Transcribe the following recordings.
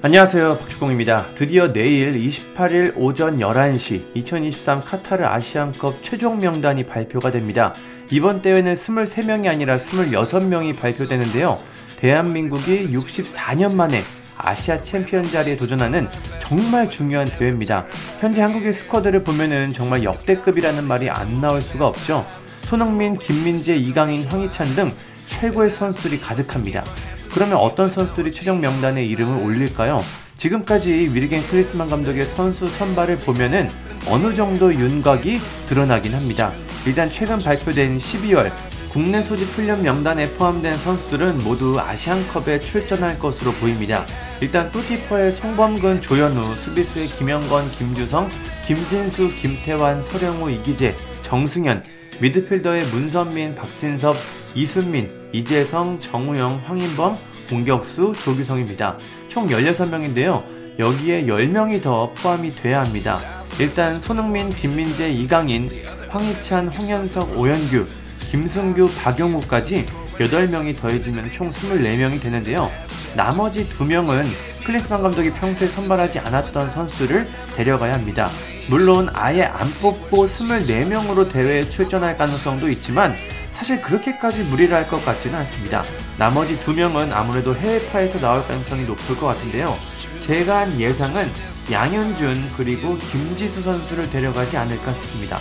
안녕하세요. 박주공입니다. 드디어 내일 28일 오전 11시 2023 카타르 아시안컵 최종 명단이 발표가 됩니다. 이번 대회는 23명이 아니라 26명이 발표되는데요. 대한민국이 64년 만에 아시아 챔피언 자리에 도전하는 정말 중요한 대회입니다. 현재 한국의 스쿼드를 보면은 정말 역대급이라는 말이 안 나올 수가 없죠. 손흥민, 김민재, 이강인, 황희찬 등 최고의 선수들이 가득합니다. 그러면 어떤 선수들이 최종 명단에 이름을 올릴까요? 지금까지 위르겐 클리스만 감독의 선수 선발을 보면은 어느 정도 윤곽이 드러나긴 합니다. 일단 최근 발표된 12월 국내 소집 훈련 명단에 포함된 선수들은 모두 아시안컵에 출전할 것으로 보입니다. 일단 골키퍼의 송범근, 조현우, 수비수의 김영건, 김주성, 김진수, 김태환, 서령우, 이기재, 정승현, 미드필더의 문선민, 박진섭, 이순민, 이재성, 정우영, 황인범, 공격수 조규성입니다. 총 16명인데요. 여기에 10명이 더 포함이 돼야 합니다. 일단 손흥민, 김민재, 이강인, 황희찬, 홍현석, 오현규, 김승규, 박용우까지 8명이 더해지면 총 24명이 되는데요. 나머지 2명은 클리스만 감독이 평소에 선발하지 않았던 선수를 데려가야 합니다. 물론 아예 안 뽑고 24명으로 대회에 출전할 가능성도 있지만 사실 그렇게까지 무리를 할 것 같지는 않습니다. 나머지 두 명은 아무래도 해외파에서 나올 가능성이 높을 것 같은데요. 제가 한 예상은 양현준 그리고 김지수 선수를 데려가지 않을까 싶습니다.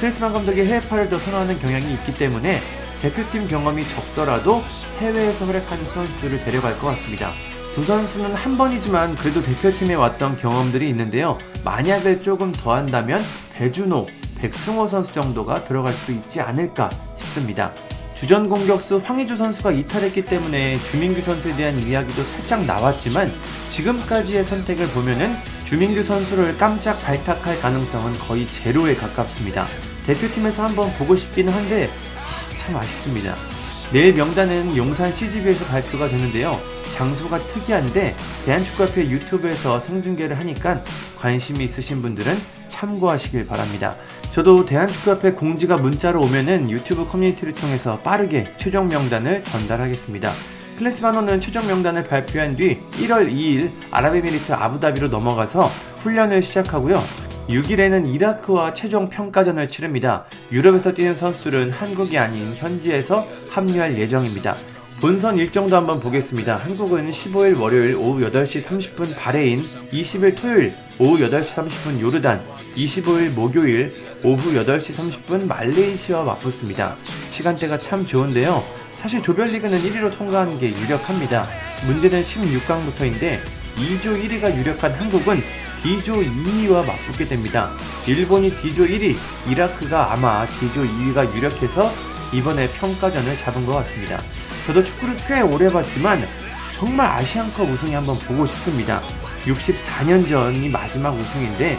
크리스만 감독이 해외파를 더 선호하는 경향이 있기 때문에 대표팀 경험이 적더라도 해외에서 활약하는 선수들을 데려갈 것 같습니다. 두 선수는 한 번이지만 그래도 대표팀에 왔던 경험들이 있는데요. 만약을 조금 더 한다면 배준호, 백승호 선수 정도가 들어갈 수 있지 않을까 싶습니다. 주전 공격수 황희주 선수가 이탈했기 때문에 주민규 선수에 대한 이야기도 살짝 나왔지만 지금까지의 선택을 보면은 주민규 선수를 깜짝 발탁할 가능성은 거의 제로에 가깝습니다. 대표팀에서 한번 보고 싶기는 한데 참 아쉽습니다. 내일 명단은 용산 CGV에서 발표가 되는데요. 장소가 특이한데 대한축구협회 유튜브에서 생중계를 하니까 관심이 있으신 분들은 참고하시길 바랍니다. 저도 대한축구협회 공지가 문자로 오면은 유튜브 커뮤니티를 통해서 빠르게 최종 명단을 전달하겠습니다. 클래스바노는 최종 명단을 발표한 뒤 1월 2일 아랍에미리트 아부다비로 넘어가서 훈련을 시작하고요. 6일에는 이라크와 최종 평가전을 치릅니다. 유럽에서 뛰는 선수들은 한국이 아닌 현지에서 합류할 예정입니다. 본선 일정도 한번 보겠습니다. 한국은 15일 월요일 오후 8시 30분 바레인, 20일 토요일 오후 8시 30분 요르단, 25일 목요일 오후 8시 30분 말레이시아와 맞붙습니다. 시간대가 참 좋은데요. 사실 조별리그는 1위로 통과하는 게 유력합니다. 문제는 16강부터인데 2조 1위가 유력한 한국은 D조 2위와 맞붙게 됩니다. 일본이 D조 1위, 이라크가 아마 D조 2위가 유력해서 이번에 평가전을 잡은 것 같습니다. 저도 축구를 꽤 오래 봤지만 정말 아시안컵 우승이 한번 보고 싶습니다. 64년 전이 마지막 우승인데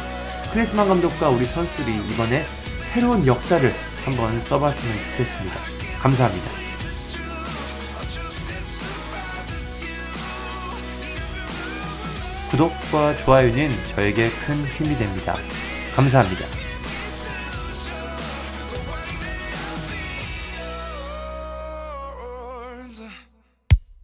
크리스만 감독과 우리 선수들이 이번에 새로운 역사를 한번 써봤으면 좋겠습니다. 감사합니다. 구독과 좋아요는 저에게 큰 힘이 됩니다. 감사합니다.